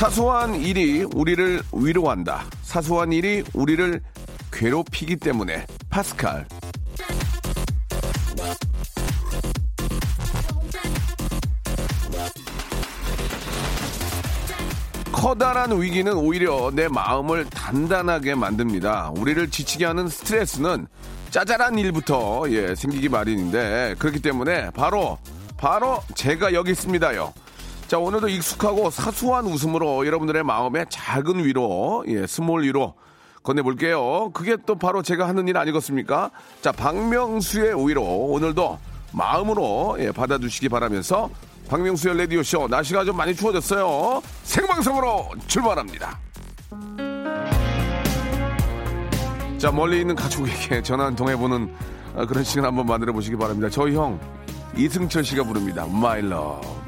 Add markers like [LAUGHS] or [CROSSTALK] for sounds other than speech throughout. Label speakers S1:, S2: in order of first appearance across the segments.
S1: 사소한 일이 우리를 위로한다 사소한 일이 우리를 괴롭히기 때문에 파스칼 커다란 위기는 오히려 내 마음을 단단하게 만듭니다. 우리를 지치게 하는 스트레스는 짜잘한 일부터 예, 생기기 마련인데 그렇기 때문에 바로 바로 제가 여기 있습니다요. 자 오늘도 익숙하고 사소한 웃음으로 여러분들의 마음에 작은 위로 예, small 위로 건네볼게요. 그게 또 바로 제가 하는 일 아니겠습니까? 자 박명수의 위로 오늘도 마음으로 예, 받아주시기 바라면서 박명수의 라디오쇼 날씨가 좀 많이 추워졌어요. 생방송으로 출발합니다. 자 멀리 있는 가족에게 전화 한 통 해보는 아, 그런 시간 한번 만들어 보시기 바랍니다. 저희 형 이승철 씨가 부릅니다. Love.
S2: 그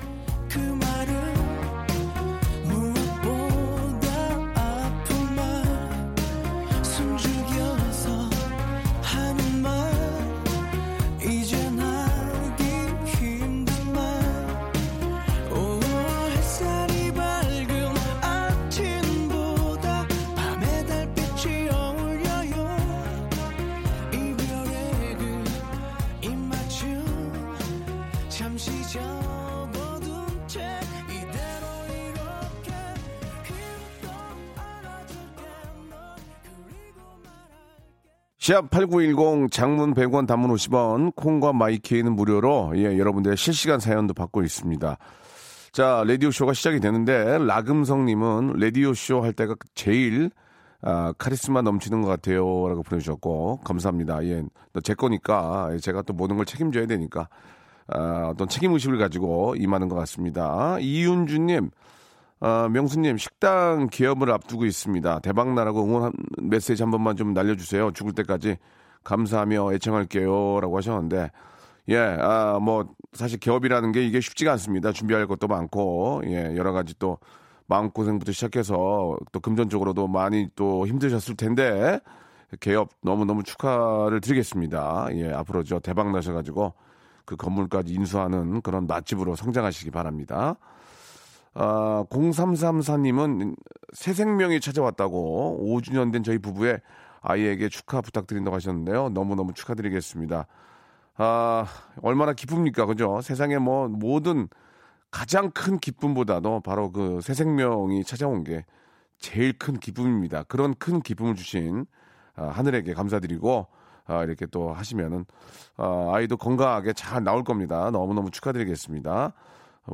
S1: 시합 8910 장문 100원 단문 50원 콩과 마이케이는 무료로 예, 여러분들의 실시간 사연도 받고 있습니다. 자, 라디오쇼가 시작이 되는데 라금성님은 라디오쇼 할 때가 제일 아, 카리스마 넘치는 것 같아요. 라고 보내주셨고 감사합니다. 예, 또제 거니까 제가 또 모든 걸 책임져야 되니까 아, 어떤 책임의식을 가지고 임하는 것 같습니다. 이윤주님 아, 명수님 식당 개업을 앞두고 있습니다. 대박 나라고 응원 한- 메시지 한 번만 좀 날려주세요. 죽을 때까지 감사하며 애청할게요라고 하셨는데 예, 아, 뭐 사실 개업이라는 게 이게 쉽지가 않습니다. 준비할 것도 많고 예, 여러 가지 또 마음고생부터 시작해서 또 금전적으로도 많이 또 힘드셨을 텐데 개업 너무너무 축하를 드리겠습니다. 예, 앞으로 저 대박 나셔가지고 그 건물까지 인수하는 그런 맛집으로 성장하시기 바랍니다. 아, 0334님은 새 생명이 찾아왔다고 5주년 된 저희 부부의 아이에게 축하 부탁드린다고 하셨는데요. 너무너무 축하드리겠습니다. 아, 얼마나 기쁩니까? 그죠? 세상에 뭐 모든 가장 큰 기쁨보다도 바로 그 새 생명이 찾아온 게 제일 큰 기쁨입니다. 그런 큰 기쁨을 주신 아, 하늘에게 감사드리고 아, 이렇게 또 하시면은 아, 아이도 건강하게 잘 나올 겁니다. 너무너무 축하드리겠습니다.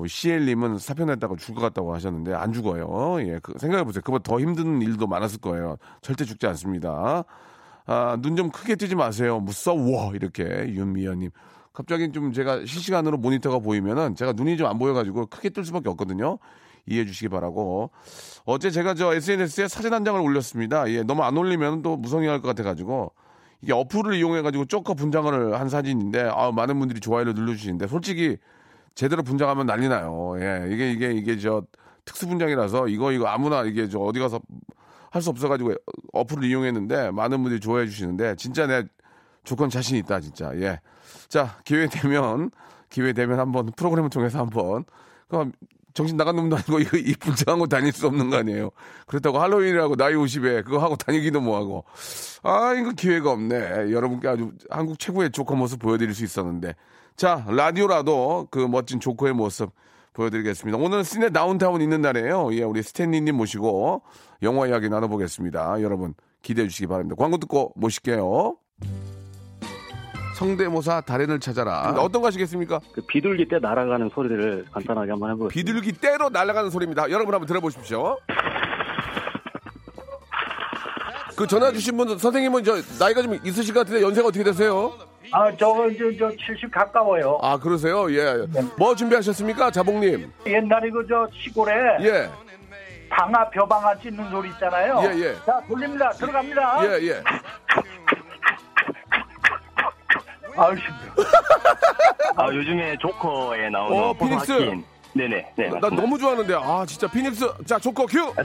S1: CL님은 사표 냈다고 죽을 것 같다고 하셨는데 안 죽어요. 예, 그, 생각해 보세요. 그보다 더 힘든 일도 많았을 거예요. 절대 죽지 않습니다. 아, 눈 좀 크게 뜨지 마세요. 무서워. 이렇게 윤미연님. 갑자기 좀 제가 실시간으로 모니터가 보이면은 제가 눈이 좀 안 보여가지고 크게 뜰 수밖에 없거든요. 이해해 주시기 바라고. 어제 제가 저 SNS에 사진 한 장을 올렸습니다. 예, 너무 안 올리면 또 무성의할 것 같아가지고. 이게 어플을 이용해가지고 쪼커 분장을 한 사진인데, 아, 많은 분들이 좋아요를 눌러주시는데, 솔직히 제대로 분장하면 난리 나요. 예, 이게, 이게, 이게 저 특수 분장이라서 이거, 이거 아무나 이게 저 어디 가서 할 수 없어가지고 어플을 이용했는데 많은 분들이 좋아해 주시는데 진짜 내 조건 자신 있다, 진짜. 예. 자, 기회 되면, 기회 되면 한번 프로그램을 통해서 한번, 그럼 정신 나간 놈도 아니고 이거 이 분장하고 다닐 수 없는 거 아니에요. 그렇다고 할로윈이라고 나이 50에 그거 하고 다니기도 뭐하고. 아, 이거 기회가 없네. 여러분께 아주 한국 최고의 조커 모습 보여드릴 수 있었는데. 자, 라디오라도 그 멋진 조커의 모습 보여드리겠습니다. 오늘은 시내 다운타운 있는 날이에요. 예, 우리 스탠리님 모시고 영화 이야기 나눠보겠습니다. 여러분 기대해 주시기 바랍니다. 광고 듣고 모실게요. 성대모사 달인을 찾아라. 어떤 거 하시겠습니까?
S3: 그 비둘기 때 날아가는 소리를 간단하게 한번 해보겠습니다.
S1: 비둘기 떼로 날아가는 소리입니다. 여러분 한번 들어보십시오. 그 전화 주신 분 선생님은 저 나이가 좀 있으실 것 같은데 연세가 어떻게 되세요?
S4: 아, 저거 이제 저70 가까워요.
S1: 아, 그러세요? 예. 뭐 준비하셨습니까, 자봉님?
S4: 옛날에 그 저 시골에
S1: 예.
S4: 방아 벼방아 찢는 소리 있잖아요.
S1: 예, 예.
S4: 자, 돌립니다. 들어갑니다.
S1: 예, 예. [LAUGHS]
S4: 아유, 힘들어. [LAUGHS]
S3: 아, 요즘에 조커에 나오는
S1: 어, 피닉스.
S3: 네네. 네.
S1: 나 너무 좋아하는데, 아, 진짜 피닉스. 자, 조커 큐! [LAUGHS]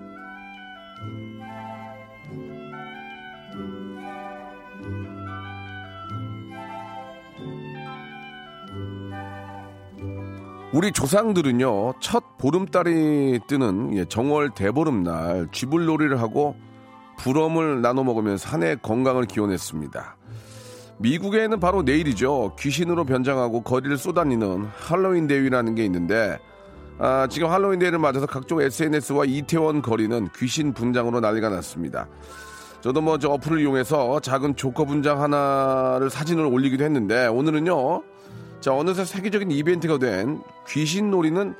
S1: 우리 조상들은요 첫 보름달이 뜨는 예, 정월 대보름날 쥐불놀이를 하고 부럼을 나눠 먹으면서 한 해 건강을 기원했습니다. 미국에는 바로 내일이죠 귀신으로 변장하고 거리를 쏘다니는 할로윈 대위라는 게 있는데 아, 지금 할로윈 데이를 맞아서 각종 SNS와 이태원 거리는 귀신 분장으로 난리가 났습니다. 저도 뭐 저 어플을 이용해서 작은 조커 분장 하나를 사진을 올리기도 했는데 오늘은요 자, 어느새 세계적인 이벤트가 된 귀신놀이는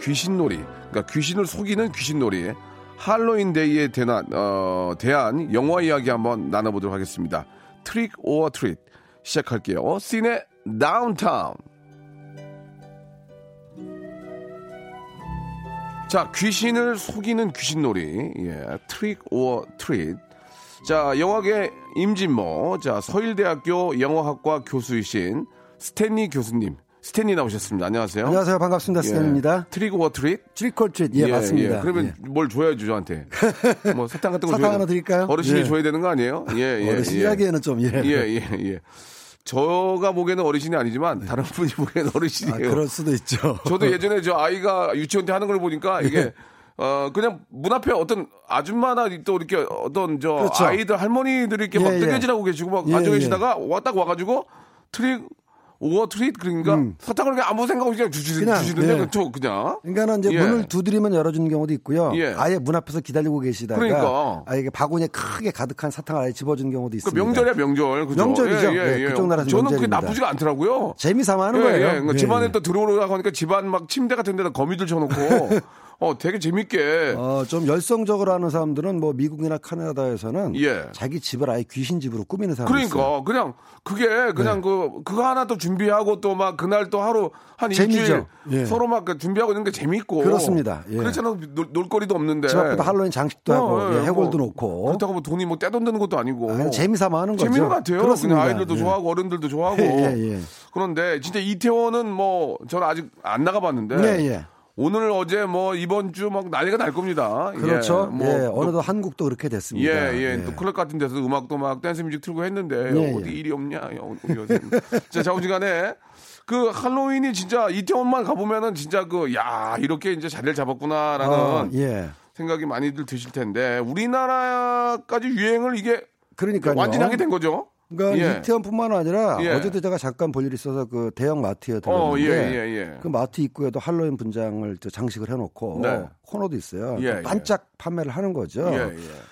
S1: 귀신놀이. 그러니까 귀신을 속이는 귀신놀이. 할로윈 데이에 대한, 어, 대한 영화 이야기 한번 나눠보도록 하겠습니다. Trick or treat. 시작할게요. 씨네 다운타운. 자, 귀신을 속이는 귀신놀이. 예, trick or treat. 자, 영화계 임진모. 자, 서일대학교 영어학과 교수이신 스탠리 교수님. 스탠리 나오셨습니다. 안녕하세요.
S5: 안녕하세요. 반갑습니다. 스탠입니다.
S1: Trick
S5: or treat. Trick or treat. 예, 맞습니다.
S1: 그러면
S5: 예.
S1: 뭘 줘야죠, 저한테. [LAUGHS] 뭐 사탕 같은 거
S5: 사탕
S1: 줘야
S5: 하나
S1: 돼-
S5: 드릴까요?
S1: 어르신이
S5: 예.
S1: 줘야 되는 거 아니에요? 예, 예.
S5: 어르신
S1: 예.
S5: 이야기에는 좀 예.
S1: 예, 예, 예. 저가 보기에는 어르신이 아니지만 다른 분이 보기에는
S5: 아,
S1: 어르신이에요.
S5: 그럴 수도 있죠.
S1: 저도 예전에 저 아이가 유치원 때 하는 걸 보니까 이게 어 그냥 문 앞에 어떤 아줌마나 또 이렇게 어떤 저
S5: 그렇죠.
S1: 아이들 할머니들이 이렇게 막
S5: 예, 예.
S1: 뜨개질하고 계시고 막
S5: 예,
S1: 앉아
S5: 예.
S1: 계시다가 왔딱 와가지고 trick or treat 그러니까 사탕을 그냥 아무 생각 없이 그냥 주시,
S5: 음. 그냥,
S1: 주시는데
S5: 예.
S1: 그쵸 그냥
S5: 그러니까는 이제
S1: 예.
S5: 문을 두드리면 열어주는 경우도 있고요.
S1: 예.
S5: 아예 문 앞에서 기다리고 계시다가
S1: 그러니까.
S5: 아예 바구니에 크게 가득한 사탕을 아예 집어주는 경우도
S1: 그
S5: 있습니다.
S1: 명절이야 명절 그죠?
S5: 명절이죠. 예, 그쪽 나라에서
S1: 저는 그게
S5: 명절입니다.
S1: 나쁘지가 않더라고요.
S5: 재미삼아 하는
S1: 예,
S5: 거예요.
S1: 예. 그러니까
S5: 예,
S1: 집안에
S5: 예.
S1: 또 들어오려고 하니까 집안 막 침대 같은 데다 거미줄 쳐놓고 [LAUGHS] 어 되게 재밌게
S5: 어, 좀 열성적으로 하는 사람들은 뭐 미국이나 카나다에서는
S1: 예.
S5: 자기 집을 아예 귀신 집으로 꾸미는 있어요.
S1: 그러니까 그냥 그게 그냥 그 그거 하나 또 준비하고 또 막 그날 또 하루 한
S5: 재미죠.
S1: 일주일
S5: 예.
S1: 서로 막그 준비하고 있는 게 재밌고
S5: 그렇습니다. 예.
S1: 그렇잖아 놀, 놀거리도 없는데
S5: 집 앞에도 할로윈 장식도
S1: 어,
S5: 하고
S1: 예,
S5: 예, 해골도
S1: 뭐
S5: 놓고
S1: 그렇다고 뭐 돈이 뭐 떼돈 드는 것도 아니고
S5: 아, 재미삼아 하는 거죠.
S1: 재밌는 것 같아요.
S5: 그렇습니다.
S1: 그냥 아이들도
S5: 예.
S1: 좋아하고 어른들도 좋아하고 [LAUGHS]
S5: 예, 예.
S1: 그런데 진짜 이태원은 뭐 저는 아직 안 나가봤는데
S5: 예, 예.
S1: 오늘 어제 뭐 이번 주 막 난리가 날 겁니다.
S5: 그렇죠.
S1: 예,
S5: 예,
S1: 뭐
S5: 어느덧 한국도 그렇게 됐습니다.
S1: 예, 예, 또 클럽 같은 데서 음악도 막 댄스 뮤직 틀고 했는데
S5: 예,
S1: 어디
S5: 예.
S1: 일이 없냐? 요- 요새. 자, 자우지간에 그 할로윈이 진짜 이태원만 가보면은 진짜 그 야 이렇게 이제 자리를 잡았구나라는
S5: 어, 예.
S1: 생각이 많이들 드실 텐데 우리나라까지 유행을 이게
S5: 그러니까요.
S1: 완전히 하게 된 거죠.
S5: 그러니까
S1: 예.
S5: 이태원뿐만 아니라
S1: 예.
S5: 어제도 제가 잠깐 볼 일이 있어서 그 대형 마트에
S1: 어, 예, 예.
S5: 그 마트 입구에도 할로윈 분장을 저 장식을 해놓고
S1: 네.
S5: 코너도 있어요.
S1: 예, 예.
S5: 반짝 판매를 하는 거죠.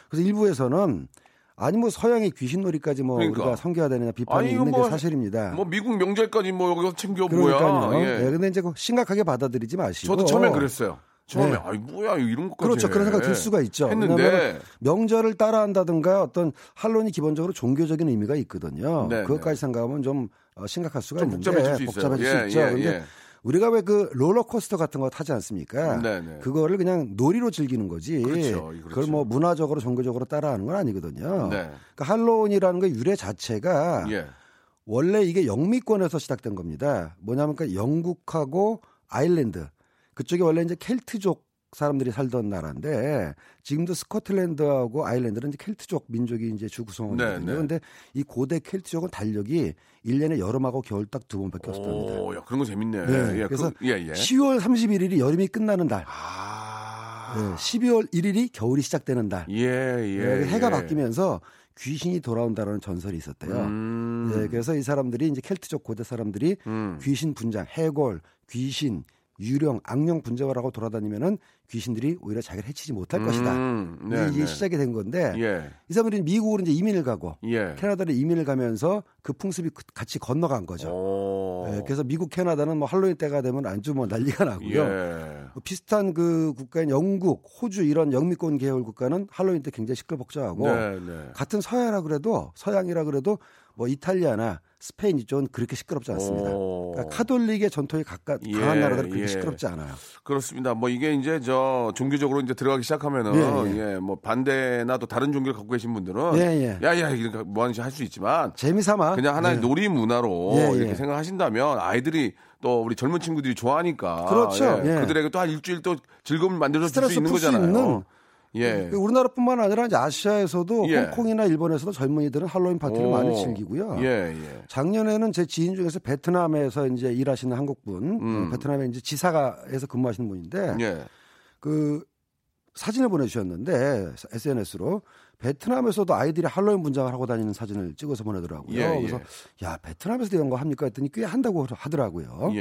S5: 그래서 일부에서는 아니 뭐 서양의 귀신놀이까지 뭐
S1: 그러니까.
S5: 우리가 섬겨야 되느냐 비판이 있는
S1: 뭐-
S5: 게 사실입니다.
S1: 뭐 미국 명절까지 뭐 여기서 챙겨
S5: 그러니까요.
S1: 뭐야? 예.
S5: 예, 근데 이제 그거 심각하게 받아들이지 마시고.
S1: 저도 처음엔 그랬어요. 처음에
S5: 네.
S1: 아이 뭐야 이런 것까지
S5: 그렇죠.
S1: 해.
S5: 그런 생각 들 수가 있죠.
S1: 했는데
S5: 왜냐하면 명절을 따라한다든가 어떤 할로윈이 기본적으로 종교적인 의미가 있거든요.
S1: 네,
S5: 그것까지 생각하면 좀 어, 심각할 수가
S1: 좀
S5: 있는데
S1: 복잡해질 수.
S5: 복잡해질
S1: 예,
S5: 수 있죠.
S1: 예,
S5: 근데
S1: 예.
S5: 우리가 왜 그 롤러코스터 같은 거 타지 않습니까?
S1: 네, 네.
S5: 그거를 그냥 놀이로 즐기는 거지.
S1: 그렇죠. 그렇죠.
S5: 그걸 뭐 문화적으로 종교적으로 따라하는 건 아니거든요.
S1: 네.
S5: 그러니까 할로윈이라는 거 유래 자체가
S1: 예.
S5: 원래 이게 영미권에서 시작된 겁니다. 뭐냐면 그 영국하고 아일랜드 그쪽에 원래 이제 켈트족 사람들이 살던 나라인데 지금도 스코틀랜드하고 아일랜드는 이제 켈트족 민족이 이제 주 구성원이거든요.
S1: 네, 네.
S5: 근데 이 고대 켈트족은 달력이 1년에 여름하고 겨울 딱 두 번밖에 없답니다.
S1: 오, 야, 그런 거 재밌네.
S5: 네,
S1: 예,
S5: 그래서
S1: 그, 예, 예.
S5: 10월 31일이 여름이 끝나는 달.
S1: 아.
S5: 네, 12월 1일이 겨울이 시작되는 달.
S1: 예, 예.
S5: 네, 해가
S1: 예.
S5: 바뀌면서 귀신이 돌아온다라는 전설이 있었대요.
S1: 음.
S5: 네, 그래서 이 사람들이 이제 켈트족 고대 사람들이
S1: 음.
S5: 귀신 분장, 해골, 귀신, 유령, 악령 하고 돌아다니면은 귀신들이 오히려 자기를 해치지 못할 것이다.
S1: 음,
S5: 이제
S1: 네,
S5: 이게
S1: 네.
S5: 시작이 된 건데
S1: 예.
S5: 이 사람들이 미국으로 이제 이민을 가고
S1: 예.
S5: 캐나다로 이민을 가면서 그 풍습이 그- 같이 건너간 거죠.
S1: 오.
S5: 네, 그래서 미국, 캐나다는 뭐 할로윈 때가 되면 안주 뭐 난리가 나고요.
S1: 예.
S5: 뭐 비슷한 그 국가인 영국, 호주 이런 영미권 계열 국가는 할로윈 때 굉장히 시끌벅적하고
S1: 네, 네.
S5: 같은 서양이라 그래도 서양이라 그래도 뭐 이탈리아나 스페인 이쪽은 그렇게 시끄럽지 않습니다.
S1: 오.
S5: 그러니까 카톨릭의 전통이 가까,
S1: 예,
S5: 강한 나라들은 그렇게
S1: 예.
S5: 시끄럽지 않아요.
S1: 그렇습니다. 뭐 이게 이제 저 종교적으로 이제 들어가기 시작하면은
S5: 예,
S1: 예,
S5: 예.
S1: 뭐 반대나 또 다른 종교를 갖고 계신 분들은
S5: 예, 예.
S1: 야야 이렇게 뭐 하는지 할 수 있지만
S5: 재미삼아
S1: 그냥 하나의
S5: 예.
S1: 놀이 문화로
S5: 예, 예.
S1: 이렇게 생각하신다면 아이들이 또 우리 젊은 친구들이 좋아하니까
S5: 그렇죠. 예.
S1: 그들에게 또 한 일주일 또 즐거움을 만들어 줄 수 있는
S5: 풀수
S1: 거잖아요.
S5: 있는
S1: 예.
S5: 그 우리나라뿐만 아니라 이제 아시아에서도
S1: 예.
S5: 홍콩이나 일본에서도 젊은이들은 할로윈 파티를
S1: 오.
S5: 많이 즐기고요.
S1: 예, 예.
S5: 작년에는 제 지인 중에서 베트남에서 이제 일하시는 한국분,
S1: 음.
S5: 어, 베트남에 이제 지사가에서 근무하시는 분인데
S1: 예.
S5: 그 사진을 보내주셨는데 SNS로 베트남에서도 아이들이 할로윈 분장을 하고 다니는 사진을 찍어서 보내더라고요.
S1: 예, 예.
S5: 그래서 야 베트남에서도 이런 거 합니까 했더니 꽤 한다고 하더라고요.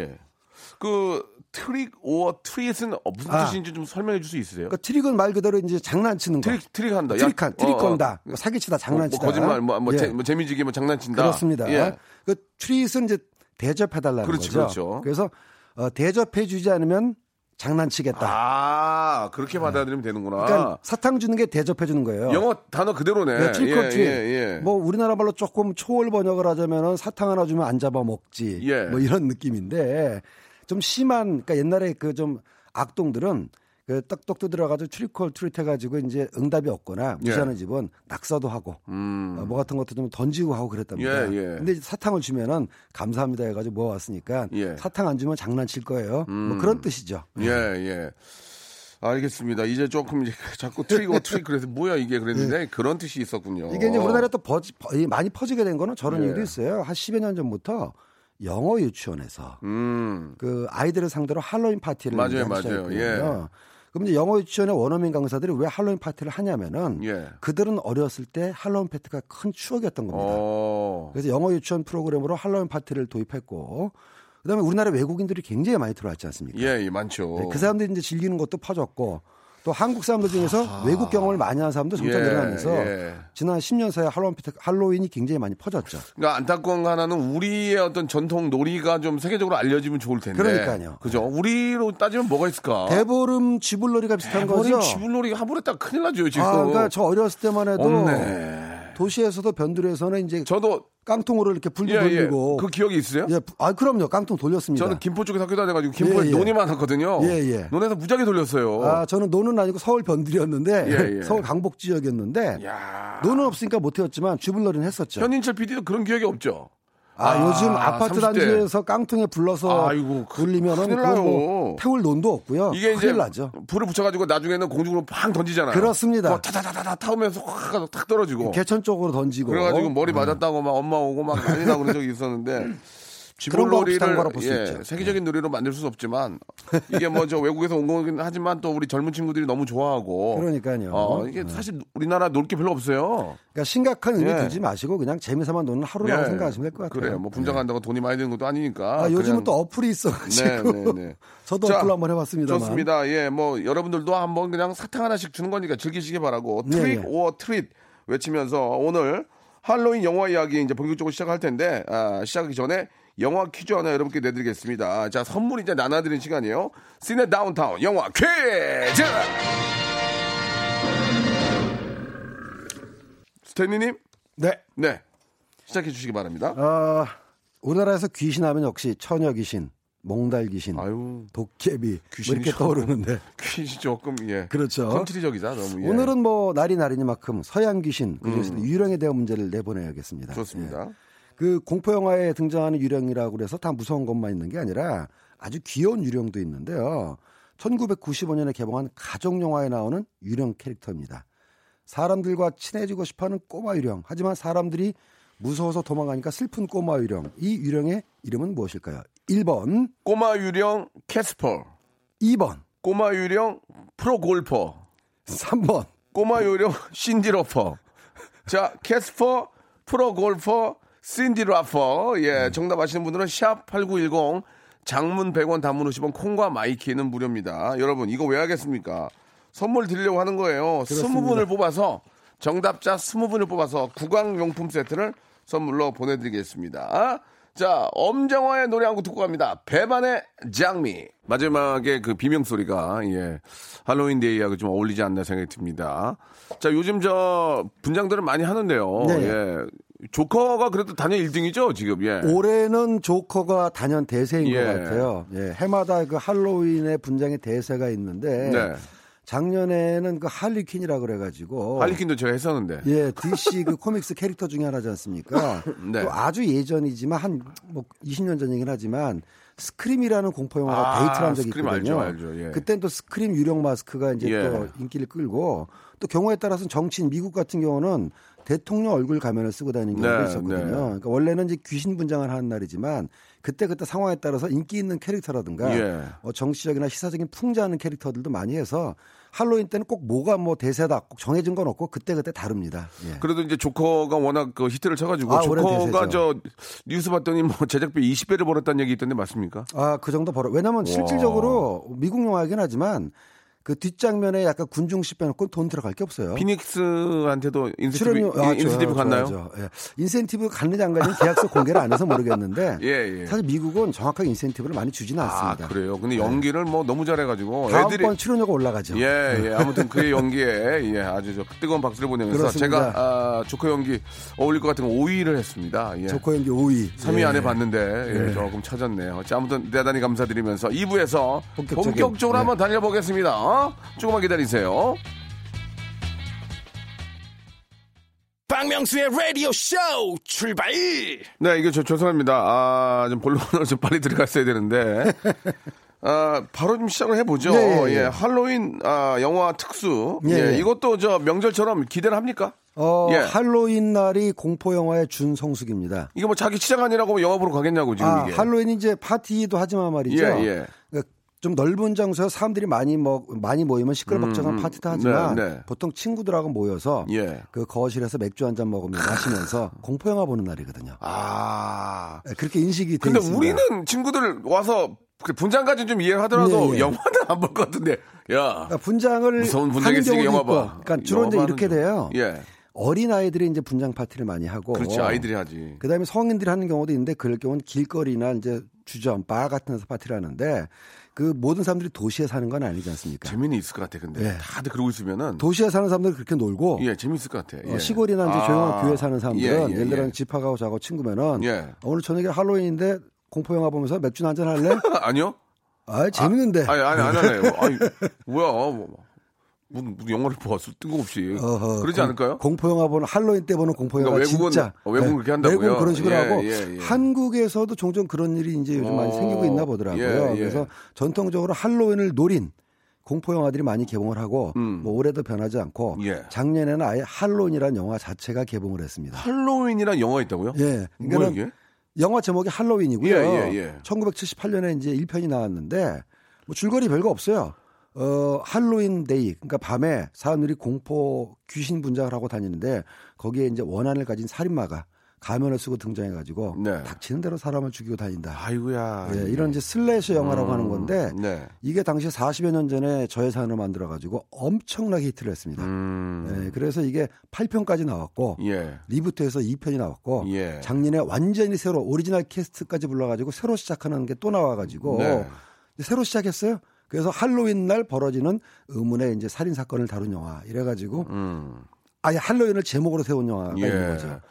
S1: 예. 그 Trick or treat은 어, 무슨
S5: 아.
S1: 뜻인지 좀 설명해 줄 수 있으세요?
S5: 그러니까 trick은 말 그대로 이제 장난치는 거.
S1: Trick trick 한다. 야,
S5: 트릭 한, 트릭
S1: 어, 어.
S5: 건다. 사기치다,
S1: 뭐,
S5: 장난치다.
S1: 뭐 거짓말, 뭐, 뭐,
S5: 예.
S1: 재, 뭐 재미지게 뭐 장난친다.
S5: 그렇습니다.
S1: 예.
S5: 그 treat은 이제 대접해 달라는
S1: 그렇죠,
S5: 거죠.
S1: 그렇죠.
S5: 그래서 어, 대접해 주지 않으면 장난치겠다.
S1: 아, 그렇게 받아들이면 되는구나.
S5: 그러니까 사탕 주는 게 대접해 주는 거예요.
S1: 영어 단어 그대로네.
S5: 네, trick or
S1: 예,
S5: treat.
S1: 예, 예.
S5: 뭐 우리나라 말로 조금 초월 번역을 하자면은 사탕 하나 주면 안 잡아 먹지.
S1: 예.
S5: 뭐 이런 느낌인데 좀 심한 그러니까 옛날에 그 좀 악동들은 그 떡떡 두드려가지고 trick or treat 해가지고 이제 응답이 없거나 무시하는 집은 낙서도 하고
S1: 예. 음.
S5: 어, 뭐 같은 것도 좀 던지고 하고 그랬답니다.
S1: 예, 예.
S5: 근데 사탕을 주면은 감사합니다 해가지고 모아왔으니까
S1: 예.
S5: 사탕 안 주면 장난칠 거예요. 뭐 그런 뜻이죠.
S1: 예, 예. 알겠습니다. 이제 조금 이제 [LAUGHS] 자꾸 or trick 그래서 뭐야 이게 그랬는데 그런 뜻이 있었군요.
S5: 예. 이게 이제 우리나라에 또 버지, 많이 퍼지게 된 거는 저런
S1: 예.
S5: 이유도 있어요. 한 10여 년 전부터 영어 유치원에서
S1: 음.
S5: 그 아이들을 상대로 할로윈 파티를
S1: 맞아요, 맞아요.
S5: 시작했거든요. 그럼 이제 영어 유치원의 원어민 강사들이 왜 할로윈 파티를 하냐면은
S1: 예.
S5: 그들은 어렸을 때 할로윈 파티가 큰 추억이었던 겁니다.
S1: 어.
S5: 그래서 영어 유치원 프로그램으로 할로윈 파티를 도입했고 그다음에 우리나라 외국인들이 굉장히 많이 들어왔지 않습니까?
S1: 예, 예, 많죠.
S5: 네, 그 사람들이 이제 즐기는 것도 퍼졌고 또 한국 사람들 중에서 외국 경험을 많이 하는 사람도 점점
S1: 예,
S5: 늘어나면서
S1: 예.
S5: 지난 10년 사이에 할로윈 할로윈이 굉장히 많이 퍼졌죠.
S1: 그러니까 안타까운 거 하나는 우리의 어떤 전통 놀이가 좀 세계적으로 알려지면 좋을 텐데.
S5: 그러니까요.
S1: 그죠? 우리로 따지면 뭐가 있을까?
S5: 대보름 쥐불놀이가 비슷한
S1: 대본이
S5: 거죠.
S1: 지불놀이가 한 번에 딱 큰일 나죠, 지금.
S5: 아, 그러니까 저 어렸을 때만 해도
S1: 없네.
S5: 도시에서도 변두리에서는 이제
S1: 저도
S5: 깡통으로 이렇게 불도
S1: 예, 예.
S5: 돌리고
S1: 그 기억이 있으세요?
S5: 예, 아 그럼요 깡통 돌렸습니다.
S1: 저는 김포 쪽에 학교 다녀가지고 김포에
S5: 예, 예.
S1: 논이 많았거든요.
S5: 예, 예.
S1: 논에서 무지하게 돌렸어요.
S5: 아 저는 노는 아니고 서울 변두리였는데
S1: 예, 예.
S5: 서울 강북 지역이었는데
S1: 야.
S5: 노는 없으니까 못해왔지만 쥐불놀이는 했었죠.
S1: 현인철 PD도 그런 기억이 없죠.
S5: 아,
S1: 아,
S5: 요즘 아파트
S1: 30대.
S5: 단지에서 깡통에 불러서
S1: 아이고, 그-
S5: 굴리면은
S1: 큰일
S5: 그거
S1: 나요.
S5: 뭐 태울 논도 없고요.
S1: 이게 이제
S5: 나죠.
S1: 불을 붙여가지고 나중에는 공중으로 팡 던지잖아요.
S5: 그렇습니다.
S1: 타타타타 타오면서 확 탁 떨어지고.
S5: 개천 쪽으로 던지고
S1: 그래가지고 머리
S5: 음.
S1: 맞았다고 막 엄마 오고 막 난리 나고 그런 적이 있었는데. [LAUGHS] 지불놀이를 예. 세계적인 놀이로 만들 수는 없지만 이게 뭐 저 외국에서 온 거긴 하지만 또 우리 젊은 친구들이 너무 좋아하고
S5: 그러니까요.
S1: 어, 이게 사실 우리나라 놀 게 별로 없어요.
S5: 그러니까 심각한 의미
S1: 예.
S5: 두지 마시고 그냥 재미삼아 노는 하루라고
S1: 예.
S5: 생각하시면 될 것 같아요.
S1: 그래요. 뭐 분장한다고 돈이 많이 드는 것도 아니니까.
S5: 아, 요즘은 또 어플이 있어가지고
S1: 네, 네, 네. [LAUGHS]
S5: 저도
S1: 자,
S5: 어플 한번 해봤습니다만.
S1: 좋습니다. 예, 뭐 여러분들도 한번 그냥 사탕 하나씩 주는 거니까 즐기시기 바라고
S5: 네,
S1: 트릭
S5: 네.
S1: or treat 외치면서 오늘 할로윈 영화 이야기 이제 본격적으로 시작할 텐데 아, 시작하기 전에 영화 퀴즈 하나 여러분께 내드리겠습니다. 자 선물 이제 나눠드리는 시간이에요. 시네 다운타운 영화 퀴즈. 스탠리님,
S5: 네.
S1: 네 시작해 주시기 바랍니다.
S5: 어, 우리나라에서 귀신하면 역시 처녀 귀신, 몽달 귀신,
S1: 아유
S5: 도깨비 뭐
S1: 귀신이
S5: 이렇게
S1: 좀-
S5: 떠오르는데 [LAUGHS]
S1: 퀴즈 조금 예
S5: 그렇죠.
S1: 컨트리적이다 너무 예.
S5: 오늘은 뭐 날이 날이니만큼 서양 귀신 그중에서도 유령에 대한 문제를 내보내야겠습니다.
S1: 음. 좋습니다.
S5: 예. 그 공포 영화에 등장하는 유령이라고 그래서 다 무서운 것만 있는 게 아니라 아주 귀여운 유령도 있는데요. 1995년에 개봉한 가족 영화에 나오는 유령 캐릭터입니다. 사람들과 친해지고 싶어하는 꼬마 유령. 하지만 사람들이 무서워서 도망가니까 슬픈 꼬마 유령. 이 유령의 이름은 무엇일까요? 1번,
S1: 꼬마 유령 캐스퍼.
S5: 2번,
S1: 꼬마 유령 프로 골퍼.
S5: 3번.
S1: 꼬마 유령 [LAUGHS] 신디로퍼. 자, 캐스퍼 프로 골퍼 신디 라퍼. 예, 정답 아시는 분들은 샵8910 장문 100원 단문 50원 콩과 마이K는 무료입니다. 여러분, 이거 왜 하겠습니까? 선물 드리려고 하는 거예요. 스무 분을 뽑아서 정답자 스무 분을 뽑아서 구강용품 세트를 선물로 보내드리겠습니다. 자, 엄정화의 노래 한 곡 듣고 갑니다. 배반의 장미. 마지막에 그 비명 소리가 예 할로윈 데이하고 좀 어울리지 않나 생각이 듭니다. 자, 요즘 저 분장들을 많이 하는데요.
S5: 네.
S1: 예. 조커가 그래도 단연 1등이죠, 지금. 예.
S5: 올해는 조커가 단연 대세인
S1: 예.
S5: 것 같아요. 예, 해마다 그 할로윈의 분장의 대세가 있는데
S1: 네.
S5: 작년에는 그 할리퀸이라 그래가지고
S1: 할리퀸도 제가 했었는데.
S5: 예, DC 그 코믹스 캐릭터 중에 하나지 않습니까? [LAUGHS]
S1: 네.
S5: 또 아주 예전이지만 한 뭐 20년 전이긴 하지만 스크림이라는 공포 영화가
S1: 아,
S5: 히트를 한 적이 있거든요.
S1: 알죠, 알죠, 예.
S5: 그땐 또 스크림 유령 마스크가 이제
S1: 예.
S5: 또 인기를 끌고 또 경우에 따라서는 정치인 미국 같은 경우는 대통령 얼굴 가면을 쓰고 다니는 경우도
S1: 네,
S5: 있었거든요.
S1: 네.
S5: 그러니까 원래는 이제 귀신 분장을 하는 날이지만 그때 그때 상황에 따라서 인기 있는 캐릭터라든가
S1: 예.
S5: 어, 정치적이나 시사적인 풍자하는 캐릭터들도 많이 해서 할로윈 때는 꼭 뭐가 뭐 대세다 꼭 정해진 건 없고 그때 그때 다릅니다. 예.
S1: 그래도 이제 조커가 워낙 그 히트를 쳐가지고
S5: 아,
S1: 조커가. 저 뉴스 봤더니 뭐 제작비 20배를 벌었다는 얘기 있던데 맞습니까?
S5: 아, 그 정도 벌어. 왜냐면 실질적으로 미국 영화이긴 하지만 그 뒷장면에 약간 군중신 빼놓고 돈 들어갈 게 없어요.
S1: 피닉스한테도 인센티브,
S5: 출연료 아,
S1: 인센티브 갔나요?
S5: 예. 인센티브 갔는지 안 갔는지 계약서 공개를 안 해서 모르겠는데 [LAUGHS]
S1: 예, 예.
S5: 사실 미국은 정확하게 인센티브를 많이 주지는
S1: 아
S5: 않습니다. 네.
S1: 그래요. 근데 연기를 뭐 너무 잘해가지고
S5: 다음번
S1: 애들이
S5: 출연료가 올라가죠.
S1: 예, 예. 아무튼 그의 연기에 예, 아주 저 뜨거운 박수를 보내면서
S5: 그렇습니다.
S1: 제가 아, 조커 연기 어울릴 것 같은 거 5위를 했습니다. 예.
S5: 조커 연기 5위.
S1: 3위
S5: 예.
S1: 안에 봤는데 예,
S5: 예.
S1: 조금 찾았네요. 자, 아무튼 대단히 감사드리면서 2부에서
S5: 본격적인,
S1: 본격적으로
S5: 네.
S1: 한번 달려보겠습니다. 어? 조금만 기다리세요.
S2: 박명수의 라디오 쇼 출발
S1: 네, 이게 저 죄송합니다. 아, 좀 본론으로 좀 빨리 들어갔어야 되는데. 아, 바로 좀 시작을 해보죠.
S5: 예,
S1: 예,
S5: 예, 예.
S1: 할로윈 아, 영화 특수.
S5: 예,
S1: 예,
S5: 예.
S1: 이것도 저 명절처럼 기대를 합니까?
S5: 어,
S1: 예.
S5: 할로윈 날이 공포 영화의 준성수기입니다.
S1: 이게 뭐 자기 치장 아니라고 영화 보러 가겠냐고 지금
S5: 아,
S1: 이게.
S5: 할로윈 이제 파티도 하지만 말이죠.
S1: 예, 예.
S5: 좀 넓은 장소에 사람들이 많이 뭐 많이 모이면 시끌벅적한
S1: 음, 음.
S5: 파티도 하지만
S1: 네, 네.
S5: 보통 친구들하고 모여서
S1: 예.
S5: 그 거실에서 맥주 한 잔 먹으면서 마시면서 공포 영화 보는 날이거든요.
S1: 아.
S5: 네, 그렇게 인식이 돼
S1: 근데
S5: 있습니다.
S1: 우리는 친구들 와서 그 분장까지 좀 이해를 하더라도
S5: 예, 예.
S1: 영화는 안 볼 것 같은데. 야.
S5: 그러니까 분장을
S1: 무서운 분장이
S5: 경우도
S1: 영화
S5: 있고,
S1: 봐.
S5: 그러니까 주로 이제 이렇게 돼요.
S1: 예.
S5: 어린 아이들이 이제 분장 파티를 많이 하고,
S1: 그렇지. 아이들이 하지.
S5: 그다음에 성인들이 하는 경우도 있는데 그럴 경우는 길거리나 이제 주점, 바 같은 데서 파티를 하는데 그 모든 사람들이 도시에 사는 건 아니지 않습니까?
S1: 재미는 있을 것 같아. 근데
S5: 예.
S1: 다들 그러고 있으면은
S5: 도시에 사는 사람들 그렇게 놀고
S1: 예, 재밌을 것 같아.
S5: 어,
S1: 예.
S5: 시골이나 이제
S1: 아,
S5: 조용한 교회 사는 사람들은
S1: 예, 예,
S5: 예를 들어
S1: 예.
S5: 집합하고 자고 친구면은
S1: 예.
S5: 오늘 저녁에 할로윈인데 공포 영화 보면서 맥주 한잔 할래? [LAUGHS]
S1: 아니요?
S5: 아, 재밌는데.
S1: 아니, 아니, 안 하네요. 아니, 뭐야. 뭐, 무슨, 무슨 영화를 보았어. 뜬금없이.
S5: 어허,
S1: 그러지
S5: 공-
S1: 않을까요?
S5: 공포 영화 보는 할로윈 때 보는 공포 영화
S1: 그러니까 외국은-
S5: 진짜
S1: 어, 외국은
S5: 네,
S1: 그렇게 한다고요?
S5: 외국은 그런 식으로
S1: 예,
S5: 하고
S1: 예, 예.
S5: 한국에서도 종종 그런 일이 이제 요즘 많이
S1: 어,
S5: 생기고 있나 보더라고요.
S1: 예, 예.
S5: 그래서 전통적으로 할로윈을 노린 공포 영화들이 많이 개봉을 하고 뭐 올해도 변하지 않고
S1: 음. 예.
S5: 작년에는 아예 할로윈이라는 영화 자체가 개봉을 했습니다.
S1: 할로윈이란 영화 있다고요?
S5: 예.
S1: 이게?
S5: 영화 제목이 할로윈이고요.
S1: 예, 예, 예.
S5: 1978년에 이제 1편이 나왔는데 뭐 줄거리 별거 없어요. 어, 할로윈 데이. 그러니까 밤에 사람들이 공포 귀신 분장을 하고 다니는데 거기에 이제 원한을 가진 살인마가 가면을 쓰고 등장해 가지고
S1: 네.
S5: 닥치는 대로 사람을 죽이고 다닌다.
S1: 아이고야.
S5: 예, 이런 이제 slasher 영화라고 하는 건데
S1: 네.
S5: 이게 당시 40여 년 전에 저예산으로 만들어 가지고 엄청나게 히트를 했습니다.
S1: 음.
S5: 예, 그래서 이게 8편까지 나왔고
S1: 예.
S5: reboot에서 2편이 나왔고
S1: 예.
S5: 작년에 완전히 새로 오리지널 캐스트까지 불러가지고 새로 시작하는 게 또 나와가지고
S1: 네.
S5: 새로 시작했어요. 그래서 할로윈 날 벌어지는 의문의 이제 살인 사건을 다룬 영화 이래가지고
S1: 음.
S5: 아예 할로윈을 제목으로 세운 영화가
S1: 예.
S5: 있는 거죠.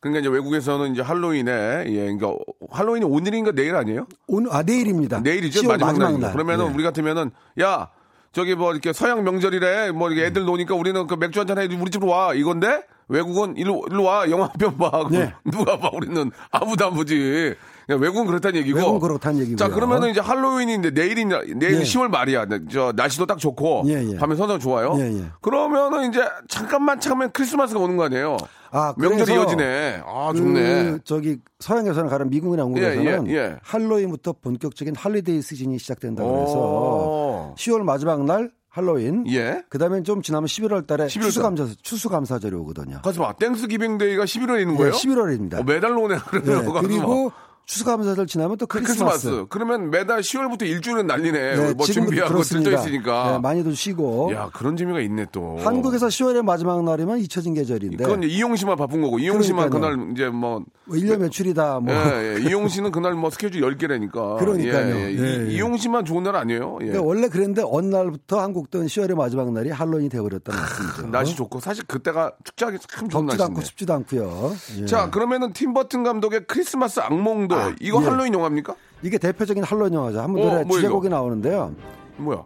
S1: 그러니까 이제 외국에서는 이제 할로윈에 예, 그러니까 할로윈이 오늘인가 내일 아니에요?
S5: 오늘 아 내일입니다.
S1: 내일이죠
S5: 10월
S1: 마지막,
S5: 마지막
S1: 날.
S5: 날.
S1: 그러면은
S5: 예.
S1: 우리 같으면은 야 저기 뭐 이렇게 서양 명절이래 뭐 이렇게 애들 노니까 우리는 그 맥주 한잔 해 우리 집으로 와 이건데 외국은 일로, 일로 와, 영화 한 편 봐.
S5: 네.
S1: 누가 봐, 우리는 아무도 안 보지. 외국은 그렇다는 얘기고.
S5: 외국은 그렇다는 얘기고요.
S1: 자, 그러면은 이제 할로윈인데 내일이, 내일
S5: 예.
S1: 10월 말이야. 네, 저, 날씨도 딱 좋고.
S5: 예, 예.
S1: 밤에 선선 좋아요.
S5: 예, 예.
S1: 그러면은 이제 잠깐만 참으면 크리스마스가 오는 거 아니에요?
S5: 아,
S1: 명절이 이어지네. 아,
S5: 그
S1: 좋네.
S5: 저기 서양에서는 가는 미국이나 영국에서는
S1: 예, 예, 예.
S5: 할로윈부터 본격적인 holiday 시즌이 시작된다고
S1: 오.
S5: 해서 10월 마지막 날 할로윈.
S1: 예.
S5: 그다음에 좀 지나면 11월 달에
S1: 11월 달.
S5: 추수감사 추수감사절이 오거든요.
S1: 봐. Thanksgiving Day가 11월에 있는 거예요?
S5: 예, 11월입니다.
S1: 어, 매달 오네.
S5: 예,
S1: 봐.
S5: 그리고 추수감사절 지나면 또 크리스마스.
S1: 크리스마스. 그러면 매달 10월부터 일주일은 난리네.
S5: 네,
S1: 뭐 준비하고. 들떠 있으니까.
S5: 네, 많이들 쉬고.
S1: 야, 그런 재미가 있네 또.
S5: 한국에서 10월의 마지막 날이면 잊혀진 계절인데
S1: 그건 이용 씨만 바쁜 거고 이용 씨만. 그날 이제
S5: 뭐뭐 1년 며칠이다 뭐
S1: 예, 예. 이용 씨는 그날 뭐 스케줄 10개라니까.
S5: 그러니까요.
S1: 예, 예. 이-
S5: 예, 예.
S1: 이용 씨만 좋은 날 아니에요? 예.
S5: 그러니까 원래 그랬는데 어느 날부터 한국도 10월의 마지막 날이 할로윈이 되어버렸다는 말씀이죠.
S1: 날씨 좋고 사실 그때가 축제하기 참 좋은
S5: 덥지도
S1: 날씨인데.
S5: 않고 춥지도 않고요. 예.
S1: 자, 그러면은 팀 버튼 감독의 크리스마스 악몽도
S5: 아,
S1: 이거
S5: 예.
S1: 할로윈 영화입니까?
S5: 이게 대표적인 할로윈 영화죠. 한번
S1: 어,
S5: 노래
S1: 뭐
S5: 주제곡이
S1: 이거?
S5: 나오는데요.
S1: 뭐야?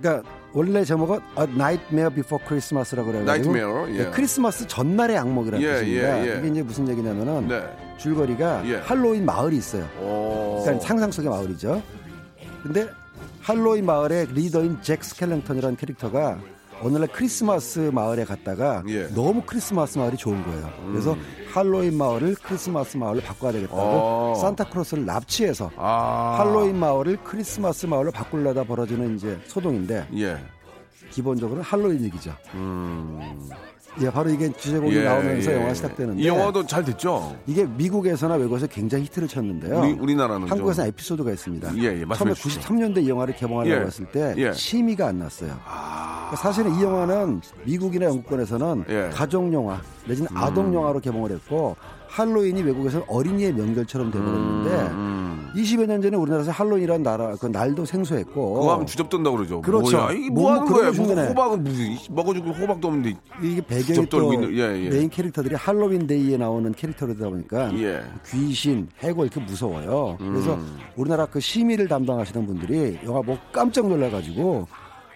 S5: 그러니까 원래 제목은 A Nightmare Before Christmas라고 그래가지고
S1: Nightmare, 예.
S5: 크리스마스 전날의 악몽이라는
S1: 예,
S5: 뜻입니다.
S1: 예, 예.
S5: 이게 이제 무슨 얘기냐면은
S1: 네.
S5: 줄거리가
S1: 예.
S5: 할로윈 마을이 있어요.
S1: 오.
S5: 그러니까 상상 속의 마을이죠. 근데 할로윈 마을의 리더인 잭 스켈링턴이라는 캐릭터가 어느 날 크리스마스 마을에 갔다가
S1: 예. 음.
S5: 너무 크리스마스 마을이 좋은 거예요. 그래서 할로윈 마을을 크리스마스 마을로 바꿔야 되겠다고
S1: 어.
S5: 산타클로스를 납치해서
S1: 아.
S5: 할로윈 마을을 크리스마스 마을로 바꾸려다 벌어지는 이제 소동인데
S1: 예.
S5: 기본적으로는 할로윈 얘기죠.
S1: 음.
S5: 예, 바로 이게 주제곡이
S1: 예,
S5: 나오면서
S1: 예.
S5: 영화 시작되는데
S1: 이 영화도 잘 됐죠?
S5: 이게 미국에서나 외국에서 굉장히 히트를 쳤는데요.
S1: 우리, 우리나라는
S5: 한국에서는
S1: 좀.
S5: 에피소드가 있습니다.
S1: 예, 예,
S5: 처음에
S1: 주시죠.
S5: 93년대 이 영화를 개봉하려고
S1: 예,
S5: 했을 때
S1: 예.
S5: 심의가 안 났어요.
S1: 아.
S5: 그러니까 사실은 이 영화는 미국이나 영국권에서는
S1: 예. 음.
S5: 가족 영화 내지는 아동 영화로 개봉을 했고 할로윈이 외국에서는 어린이의 명절처럼 돼버렸는데
S1: 음.
S5: 20여 년 전에 우리나라에서 할로윈이라는 나라 그 날도 생소했고
S1: 그거 하면 주접돈다 그러죠.
S5: 그렇죠.
S1: 뭐야, 이게
S5: 뭐,
S1: 뭐 하는 거야?
S5: 중요해.
S1: 호박은 무슨 먹어주고 호박도 없는데.
S5: 이게 배경이 또
S1: 있는- 예, 예.
S5: 메인 캐릭터들이 할로윈 데이에 나오는 캐릭터들이다 보니까
S1: 예.
S5: 귀신, 해골 이렇게 무서워요. 그래서
S1: 음.
S5: 우리나라 그 심의를 담당하시던 분들이 영화 뭐 깜짝 놀라가지고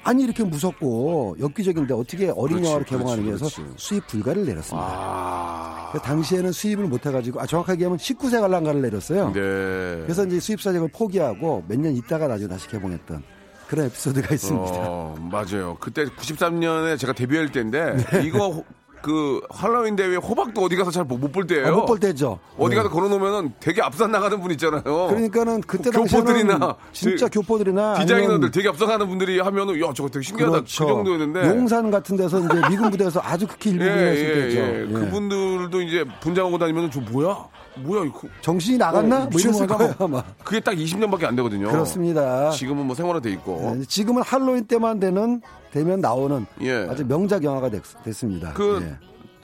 S5: 아니 이렇게 무섭고 엽기적인데 어떻게 어린
S1: 그렇지,
S5: 영화를 개봉하는
S1: 그렇지.
S5: 수입 불가를 내렸습니다.
S1: 아.
S5: 그 당시에는 수입을 못 해가지고 아 정확하게 하면 19세 관람가를 내렸어요.
S1: 네.
S5: 그래서 이제 수입 사정을 포기하고 몇 년 있다가 나중에 다시 개봉했던 그런 에피소드가 있습니다.
S1: 어, 맞아요. 그때 93년에 제가 데뷔할 때인데
S5: 네.
S1: 이거 호- 그 할로윈 대회 호박도 어디 가서 잘 못 볼 때예요.
S5: 아, 못볼 때죠.
S1: 어디
S5: 네.
S1: 가서 걸어놓으면은 되게 앞선 나가는 분 있잖아요.
S5: 그러니까는 그때
S1: 교포들이나
S5: 진짜
S1: 그
S5: 교포들이나
S1: 디자이너들 되게 앞서가는 분들이 하면은 야 저거 되게 신기하다
S5: 그렇죠.
S1: 그 정도였는데
S5: 용산 같은 데서 이제 미군 부대에서 아주 극히 [LAUGHS]
S1: 예,
S5: 일부분했을
S1: 예,
S5: 때죠.
S1: 예.
S5: 예.
S1: 그분들도 이제 분장하고 다니면 저 뭐야 뭐야 이거
S5: 정신이 나갔나?
S1: 어,
S5: 뭐 이랬을. 거예요, 아마.
S1: 그게 딱 20년밖에 안 되거든요.
S5: 그렇습니다.
S1: 지금은 뭐 생활화돼 있고
S5: 네, 지금은 할로윈 때만 되는 되면 나오는
S1: 예.
S5: 아주 명작 영화가 됐, 습니다
S1: 그
S5: 예.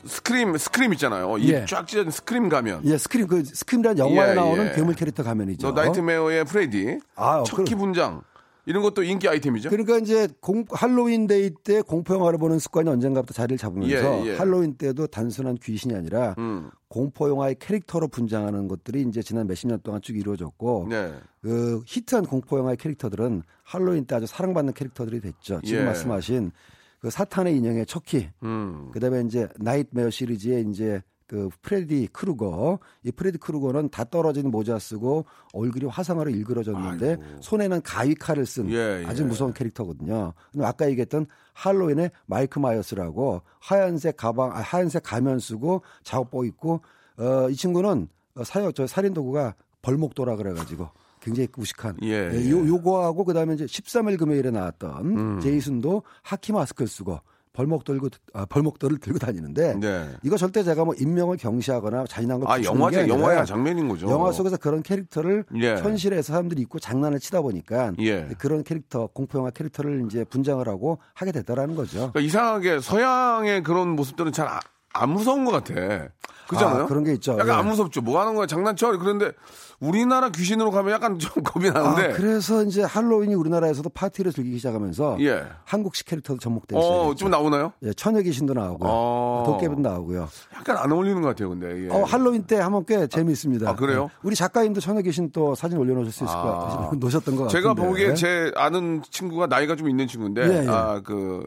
S1: 스크림 스크림 있잖아요.
S5: 예.
S1: 입쫙 찢어진 스크림 가면.
S5: 예, 스크림 그 스크림이라는 영화에
S1: 예,
S5: 나오는
S1: 예.
S5: 괴물 캐릭터 가면이죠.
S1: 저 나이트메어의 프레디,
S5: 아,
S1: 척키
S5: 그럼-
S1: 분장 이런 것도 인기 아이템이죠.
S5: 그러니까 이제 공- 할로윈 데이 때 공포 영화를 보는 습관이 언젠가부터 자리를 잡으면서
S1: 예, 예.
S5: 할로윈 때도 단순한 귀신이 아니라
S1: 음.
S5: 공포 영화의 캐릭터로 분장하는 것들이 이제 지난 몇십 년 동안 쭉 이루어졌고
S1: 네.
S5: 그 히트한 공포 영화의 캐릭터들은 할로윈 때 아주 사랑받는 캐릭터들이 됐죠. 지금
S1: 예.
S5: 말씀하신 그 사탄의 인형의 척키,
S1: 음.
S5: 그다음에 이제 나이트메어 시리즈의 이제 그 프레디 크루거, 이 프레디 크루거는 다 떨어진 모자 쓰고 얼굴이 화상으로 일그러졌는데
S1: 아이고.
S5: 손에는 가위 칼을 쓴
S1: 예,
S5: 아주
S1: 예.
S5: 무서운 캐릭터거든요. 근데 아까 얘기했던 할로윈의 마이크 마이어스라고 하얀색 가방, 아, 하얀색 가면 쓰고 작업복 입고 어, 이 친구는 어, 사요 저 살인 도구가 벌목도라 그래가지고 굉장히 무식한
S1: 예,
S5: 예,
S1: 예.
S5: 요 요거하고 그다음에 이제 13일 금요일에 나왔던
S1: 음.
S5: 제이슨도 하키 마스크를 쓰고 벌목 들고 아, 벌목도를 들고 다니는데
S1: 네.
S5: 이거 절대 제가 뭐 인명을 경시하거나 잔인한 걸
S1: 아 영화죠, 영화야 장면인 거죠.
S5: 영화 속에서 그런 캐릭터를
S1: 예.
S5: 현실에서 사람들이 입고 장난을 치다 보니까
S1: 예.
S5: 그런 캐릭터 공포 영화 캐릭터를 이제 분장을 하고 하게 됐다라는 거죠.
S1: 그러니까 이상하게 서양의 그런 모습들은 잘 안 무서운 것 같아. 그렇잖아요.
S5: 아, 그런 게 있죠.
S1: 약간
S5: 예.
S1: 안 무섭죠. 뭐 하는 거야 장난쳐. 그런데 우리나라 귀신으로 가면 약간 좀 [LAUGHS] 겁이 나는데.
S5: 아, 그래서 이제 할로윈이 우리나라에서도 파티를 즐기기 시작하면서
S1: 예.
S5: 한국식 캐릭터도 접목되기
S1: 어,
S5: 시작했죠.
S1: 좀 나오나요?
S5: 예, 처녀 귀신도 나오고요.
S1: 어.
S5: 도깨비도 나오고요.
S1: 약간 안 어울리는 것 같아요, 근데. 예.
S5: 어, 할로윈 때 하면 꽤 재미있습니다.
S1: 아, 그래요?
S5: 예. 우리 작가님도 처녀 귀신 또 사진 올려놓으실 수 있을 것
S1: 아.
S5: 같아요. [LAUGHS] 놓으셨던 것 같은데.
S1: 제가 보기에 제 아는 친구가 나이가 좀 있는 친구인데,
S5: 예, 예.
S1: 아, 그,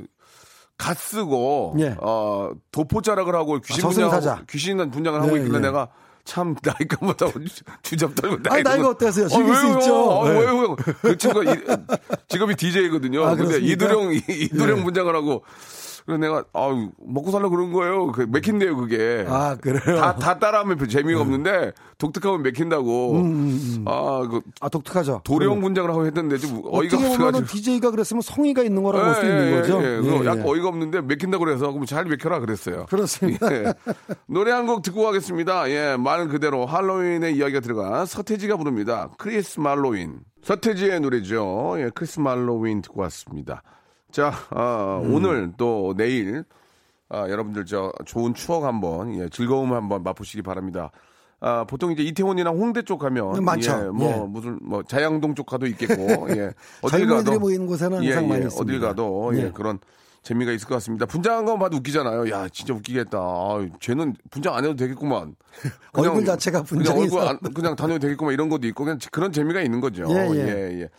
S1: 갓 쓰고
S5: 예.
S1: 어 도포자락을 하고 귀신
S5: 저승사자.
S1: 분장 귀신 분장을 하고
S5: 예,
S1: 있길래
S5: 예.
S1: 내가 참 나이가 못하고 [LAUGHS] 주접 떨고
S5: 아니, 나이가 어때서요? 즐길 수
S1: 왜요?
S5: 있죠.
S1: 아,
S5: 네.
S1: 왜요? 그 친구가 이, [LAUGHS] 직업이 DJ거든요.
S5: 아,
S1: 근데
S5: 그렇습니까?
S1: 이도령 이- 이도령
S5: 예.
S1: 분장을 하고 그래서 내가 아유 먹고 살려고 그런 거예요. 그 맥힌대요 그게.
S5: 아, 그래요?
S1: 다, 다 따라하면 별 재미가 없는데 독특하면 맥힌다고.
S5: 음,
S1: 아, 그
S5: 아, 독특하죠.
S1: 도령 분장을 하고 했는데 좀 어이가
S5: 어떻게 보면
S1: 없어가지고.
S5: DJ가 그랬으면 성의가 있는 거라고 볼 수 있는 거죠.
S1: 예, 그거
S5: 예,
S1: 약간
S5: 예.
S1: 어이가 없는데 맥힌다고 그래서 그럼 잘 맥혀라 그랬어요.
S5: 그렇습니다.
S1: 예. 노래 한 곡 듣고 가겠습니다. 예, 말 그대로 할로윈의 이야기가 들어간 서태지가 부릅니다. 크리스 말로윈. 서태지의 노래죠. 예, 크리스 말로윈 듣고 왔습니다. 자, 아,
S5: 음.
S1: 오늘 또 내일 아, 여러분들 저 좋은 추억 한번 예, 즐거움 한번 맛보시기 바랍니다. 아, 보통 이제 이태원이나 홍대 쪽 가면
S5: 네, 많죠.
S1: 예, 뭐
S5: 예.
S1: 무슨 뭐 자양동 쪽 가도 있겠고 예. [LAUGHS] 어딜 가도
S5: 모이는 곳에는
S1: 예,
S5: 항상 많이
S1: 예,
S5: 있습니다.
S1: 어딜 가도 예,
S5: 네.
S1: 그런 재미가 있을 것 같습니다. 분장한 거 봐도 웃기잖아요. 야, 진짜 웃기겠다. 아, 쟤는 분장 안 해도 되겠구만. [LAUGHS]
S5: 얼굴 자체가
S1: 그냥
S5: 분장이
S1: 얼굴
S5: 있어.
S1: 안, 그냥 다녀도 되겠구만 이런 것도 있고 그냥 그런 재미가 있는 거죠.
S5: 예, 예.
S1: 예, 예.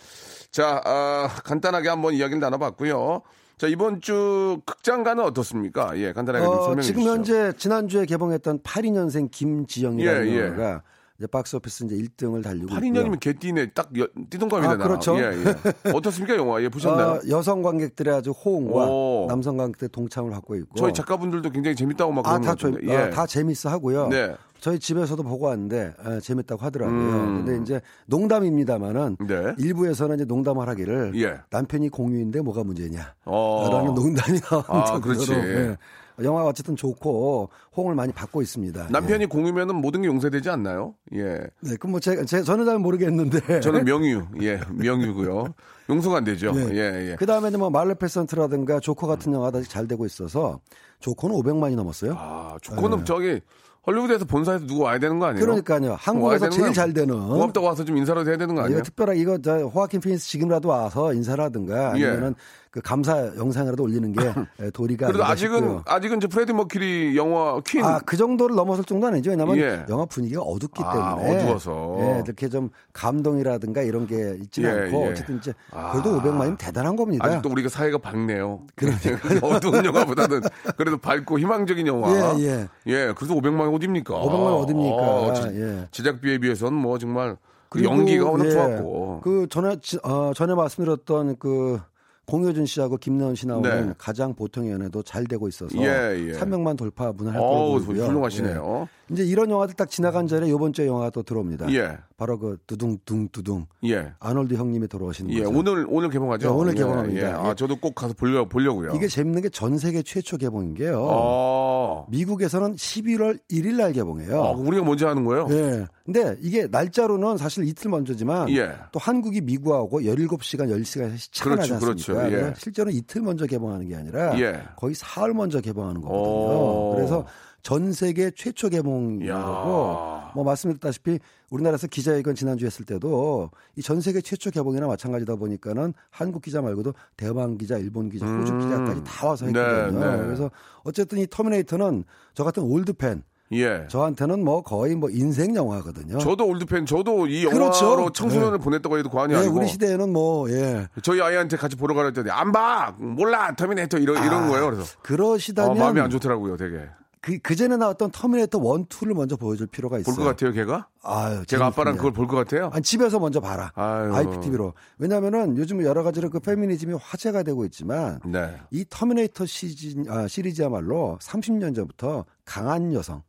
S1: 자, 아, 간단하게 한번 이야기를 나눠봤고요. 자, 이번 주 극장가는 어떻습니까? 예, 간단하게 좀
S5: 어,
S1: 설명해
S5: 지금
S1: 주시죠.
S5: 현재 지난주에 개봉했던 82년생 김지영이라는
S1: 예, 예.
S5: 영화가 이제 박스오피스 이제 1등을 달리고
S1: 8인년이면 개띠네 딱 여- 띠동갑이잖아.
S5: 아, 그렇죠.
S1: 예, 예. 어떻습니까, 영화? 예, 보셨나요?
S5: 어, 여성 관객들의 아주 호응과
S1: 오.
S5: 남성 관객들의 동참을 받고 있고
S1: 저희 작가분들도 굉장히 재밌다고 막
S5: 아,
S1: 그러는
S5: 다,
S1: 것
S5: 저,
S1: 같은데.
S5: 어,
S1: 예.
S5: 다 재밌어 하고요.
S1: 네.
S5: 저희 집에서도 보고 왔는데 어, 재밌다고 하더라고요.
S1: 음.
S5: 근데 이제 농담입니다만은
S1: 네.
S5: 일부에서는 이제 농담을 하기를
S1: 예.
S5: 남편이 공유인데 뭐가 문제냐.
S1: 어.
S5: 라는 농담이 나온
S1: 아, 그렇지.
S5: 예. 영화가 어쨌든 좋고 호응을 많이 받고 있습니다.
S1: 남편이 공유면은 모든 게 용서되지 않나요? 예.
S5: 예. 네, 그럼 뭐 제가 제, 저는 잘 모르겠는데
S1: 저는 [LAUGHS] 명유, 예, 명유고요. 용서가 안 되죠.
S5: 네.
S1: 예, 예.
S5: 그 다음에는 뭐 말레페선트라든가 조커 같은 영화가 아직 잘 되고 있어서 조커는 500만이 넘었어요.
S1: 아, 조커는 저기 헐리우드에서 본사에서 누구 와야 되는 거 아니에요?
S5: 네. 그러니까요. 한국에서 제일 거잘 되는
S1: 고맙다고 와서 좀 인사라도 해야 되는 거 아니에요?
S5: 특별하게 이거 저 호아킨 피닉스 지금이라도 와서 인사를 하든가
S1: 예.
S5: 아니면은 그 감사 영상이라도 올리는 게 에, [LAUGHS] 도리가
S1: 그래도 아직은
S5: 싶고요.
S1: 아직은 이제 프레디 머큐리 영화 퀸
S5: 아, 그 정도를 넘어설 정도는 아니죠. 왜냐면
S1: 예.
S5: 영화 분위기가 어둡기
S1: 아,
S5: 때문에.
S1: 어두워서.
S5: 예, 이렇게 좀 감동이라든가 이런 게 있지는
S1: 예,
S5: 않고
S1: 예.
S5: 어쨌든 이제
S1: 아.
S5: 그래도 500만이면 대단한 겁니다.
S1: 아직도 우리가 사회가 밝네요. [LAUGHS] 어두운 영화보다는 그래도 밝고 희망적인 영화.
S5: 예, 예.
S1: 예, 그래서 500만 어딥니까?
S5: 500만 어딥니까?
S1: 어, 제-
S5: 예.
S1: 제작비에 비해서는 뭐 정말 그 연기가 워낙
S5: 예,
S1: 좋았고.
S5: 그 전에 지- 어, 전에 말씀드렸던 그 공효준 씨하고 김나은 씨 나오는
S1: 네.
S5: 가장 보통의 연애도 잘 되고 있어서
S1: 예, 예.
S5: 300만 돌파분을 할
S1: 어우,
S5: 거고요. 예.
S1: 훌륭하시네요.
S5: 이제 이런 영화들 딱 지나간 전에 이번 주에 영화가 또 들어옵니다.
S1: 예.
S5: 바로 그 두둥둥 두둥
S1: 예.
S5: 아놀드 형님이 돌아오시는
S1: 예,
S5: 거죠.
S1: 오늘 오늘 개봉하죠.
S5: 네, 오늘
S1: 예,
S5: 개봉합니다.
S1: 예. 아, 저도 꼭 가서 보려 보려고요.
S5: 이게 재밌는 게 전 세계 최초 개봉인 게요.
S1: 어.
S5: 미국에서는 11월 1일 날 개봉해요.
S1: 아, 우리가 먼저 하는 거예요?
S5: 예. 근데 이게 날짜로는 사실 이틀 먼저지만
S1: 예.
S5: 또 한국이 미국하고 17시간, 10시간 차가 나지
S1: 그렇죠,
S5: 않습니까?
S1: 그렇죠. 예.
S5: 실제로는 이틀 먼저 개봉하는 게 아니라
S1: 예.
S5: 거의 사흘 먼저 개봉하는 거거든요.
S1: 오.
S5: 그래서 전 세계 최초 개봉이고
S1: 이야.
S5: 뭐 말씀드렸다시피 우리나라에서 기자회견 지난주에 했을 때도 이 전 세계 최초 개봉이나 마찬가지다 보니까는 한국 기자 말고도 대만 기자, 일본 기자, 호주 기자까지 다 와서 했거든요.
S1: 음. 네, 네.
S5: 그래서 어쨌든 이 터미네이터는 저 같은 올드 팬
S1: 예.
S5: 저한테는 뭐 거의 뭐 인생 영화거든요.
S1: 저도 올드팬, 저도 이 영화로
S5: 그렇죠.
S1: 청소년을 보냈다고 해도 과언이
S5: 예,
S1: 아니고.
S5: 우리 시대에는 뭐 예.
S1: 저희 아이한테 같이 보러 가라 했더니 안 봐, 몰라, 터미네이터 이런 이런 거예요. 그래서 아,
S5: 그러시다면
S1: 마음이 안 좋더라고요, 되게.
S5: 그, 그 전에 나왔던 터미네이터 1, 2를 먼저 보여줄 필요가 있어요.
S1: 볼 것 같아요, 걔가?
S5: 아유,
S1: 제가 아빠랑. 그걸 볼 것 같아요.
S5: 아니, 집에서 먼저 봐라.
S1: 아유.
S5: IPTV로. 왜냐면은 요즘 여러 가지로 그 페미니즘이 화제가 되고 있지만
S1: 네.
S5: 이 터미네이터 시즌, 아, 시리즈야말로 30년 전부터 강한 여성,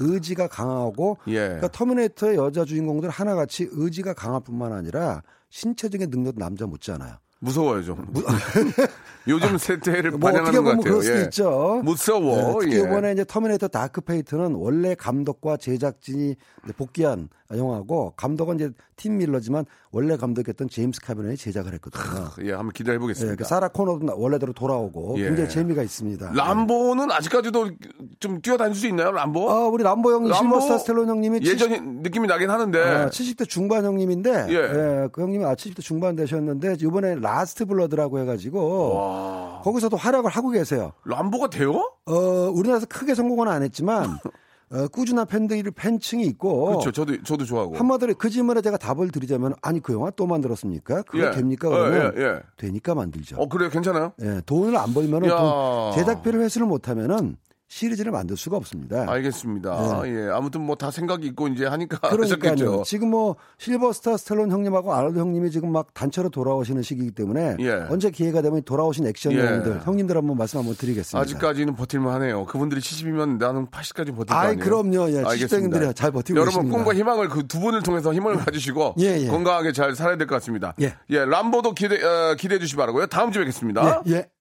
S5: 의지가 강하고
S1: 예.
S5: 그러니까 터미네이터의 여자 주인공들 하나같이 의지가 강할 뿐만 아니라 신체적인 능력도 남자 못지않아요.
S1: 무서워요, 좀. [LAUGHS] 요즘 세대를
S5: 뭐
S1: 반영하는
S5: 어떻게
S1: 것
S5: 보면. 그럴 수도
S1: 예.
S5: 있죠.
S1: 무서워.
S5: 네, 특히
S1: 예.
S5: 이번에 이제 터미네이터 다크 페이트는 원래 감독과 제작진이 복귀한 영화고 감독은 이제 팀 밀러지만 원래 감독했던 제임스 카메론이 제작을 했거든요.
S1: 예, 한번 기대해
S5: 예,
S1: 보겠습니다.
S5: 그 사라 코너도 나- 원래대로 돌아오고
S1: 예.
S5: 굉장히 재미가 있습니다.
S1: 람보는 아직까지도 좀 뛰어다닐 수 있나요, 람보?
S5: 아, 우리 람보 형님,
S1: 람보
S5: 실베스터 스탤론 형님이
S1: 예전 느낌이 나긴 하는데.
S5: 아, 70대 중반 형님인데,
S1: 예.
S5: 예, 그 형님이 아, 70대 중반 되셨는데, 이번에 라스트 블러드라고 해가지고, 거기서도 활약을 하고 계세요.
S1: 람보가 돼요?
S5: 어, 우리나라에서 크게 성공은 안 했지만, [LAUGHS] 어, 꾸준한 팬들이 팬층이 있고
S1: 그렇죠. 저도 저도 좋아하고.
S5: 한마디로 그 질문에 제가 답을 드리자면 아니 그 영화 또 만들었습니까? 그게
S1: 예.
S5: 됩니까?
S1: 어,
S5: 그러면
S1: 예, 예.
S5: 되니까 만들죠.
S1: 어 그래요. 괜찮아요?
S5: 예, 돈을 안 벌면은 제작비를 회수를 못하면은 시리즈를 만들 수가 없습니다.
S1: 알겠습니다. 예. 아무튼 뭐 다 생각이 있고 이제 하니까
S5: 네. [LAUGHS] 그러니까요. 지금 뭐 실버스타 스텔론 형님하고 아놀드 형님이 지금 막 단체로 돌아오시는 시기이기 때문에
S1: 예.
S5: 언제 기회가 되면 돌아오신 액션
S1: 예.
S5: 영웅들 형님들 한번 말씀 한번 드리겠습니다.
S1: 아직까지는 버틸만 하네요. 그분들이 70이면 나는 80까지 버틸 거
S5: 아이,
S1: 아니에요.
S5: 그럼요. 예,
S1: 알겠습니다.
S5: 70대들이 잘 버티고
S1: 여러분
S5: 계십니다.
S1: 꿈과 희망을 그 두 분을 통해서 힘을 가지시고
S5: 예, 예.
S1: 건강하게 잘 살아야 될 것 같습니다.
S5: 예.
S1: 람보도 기대 어, 기대해 주시 기 바라고요. 다음 주에 뵙겠습니다.
S5: 예, 예.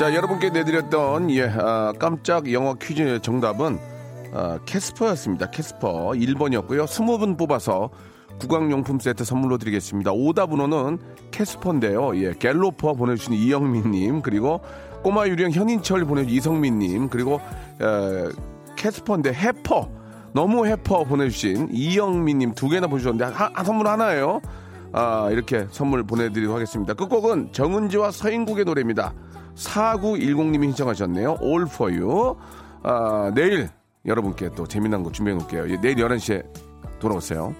S1: 자, 여러분께 내드렸던 예, 아, 깜짝 영어 퀴즈 정답은 아, 캐스퍼였습니다. 캐스퍼 1번이었고요. 20분 뽑아서 구강용품 세트 선물로 드리겠습니다. 오답번호는 캐스퍼인데요. 예, 갤로퍼 보내주신 이영민님, 그리고 꼬마 유령 현인철 보내주신 이성민님, 그리고 에, 캐스퍼인데 헤퍼, 너무 헤퍼 보내주신 이영민님 두 개나 보내주셨는데 하- 하- 선물 하나예요. 아, 이렇게 선물 보내드리도록 하겠습니다. 끝곡은 정은지와 서인국의 노래입니다. 4910님이 신청하셨네요. All for you. 아, 내일 여러분께 또 재미난 거 준비해 놓을게요. 예, 내일 11시에 돌아오세요.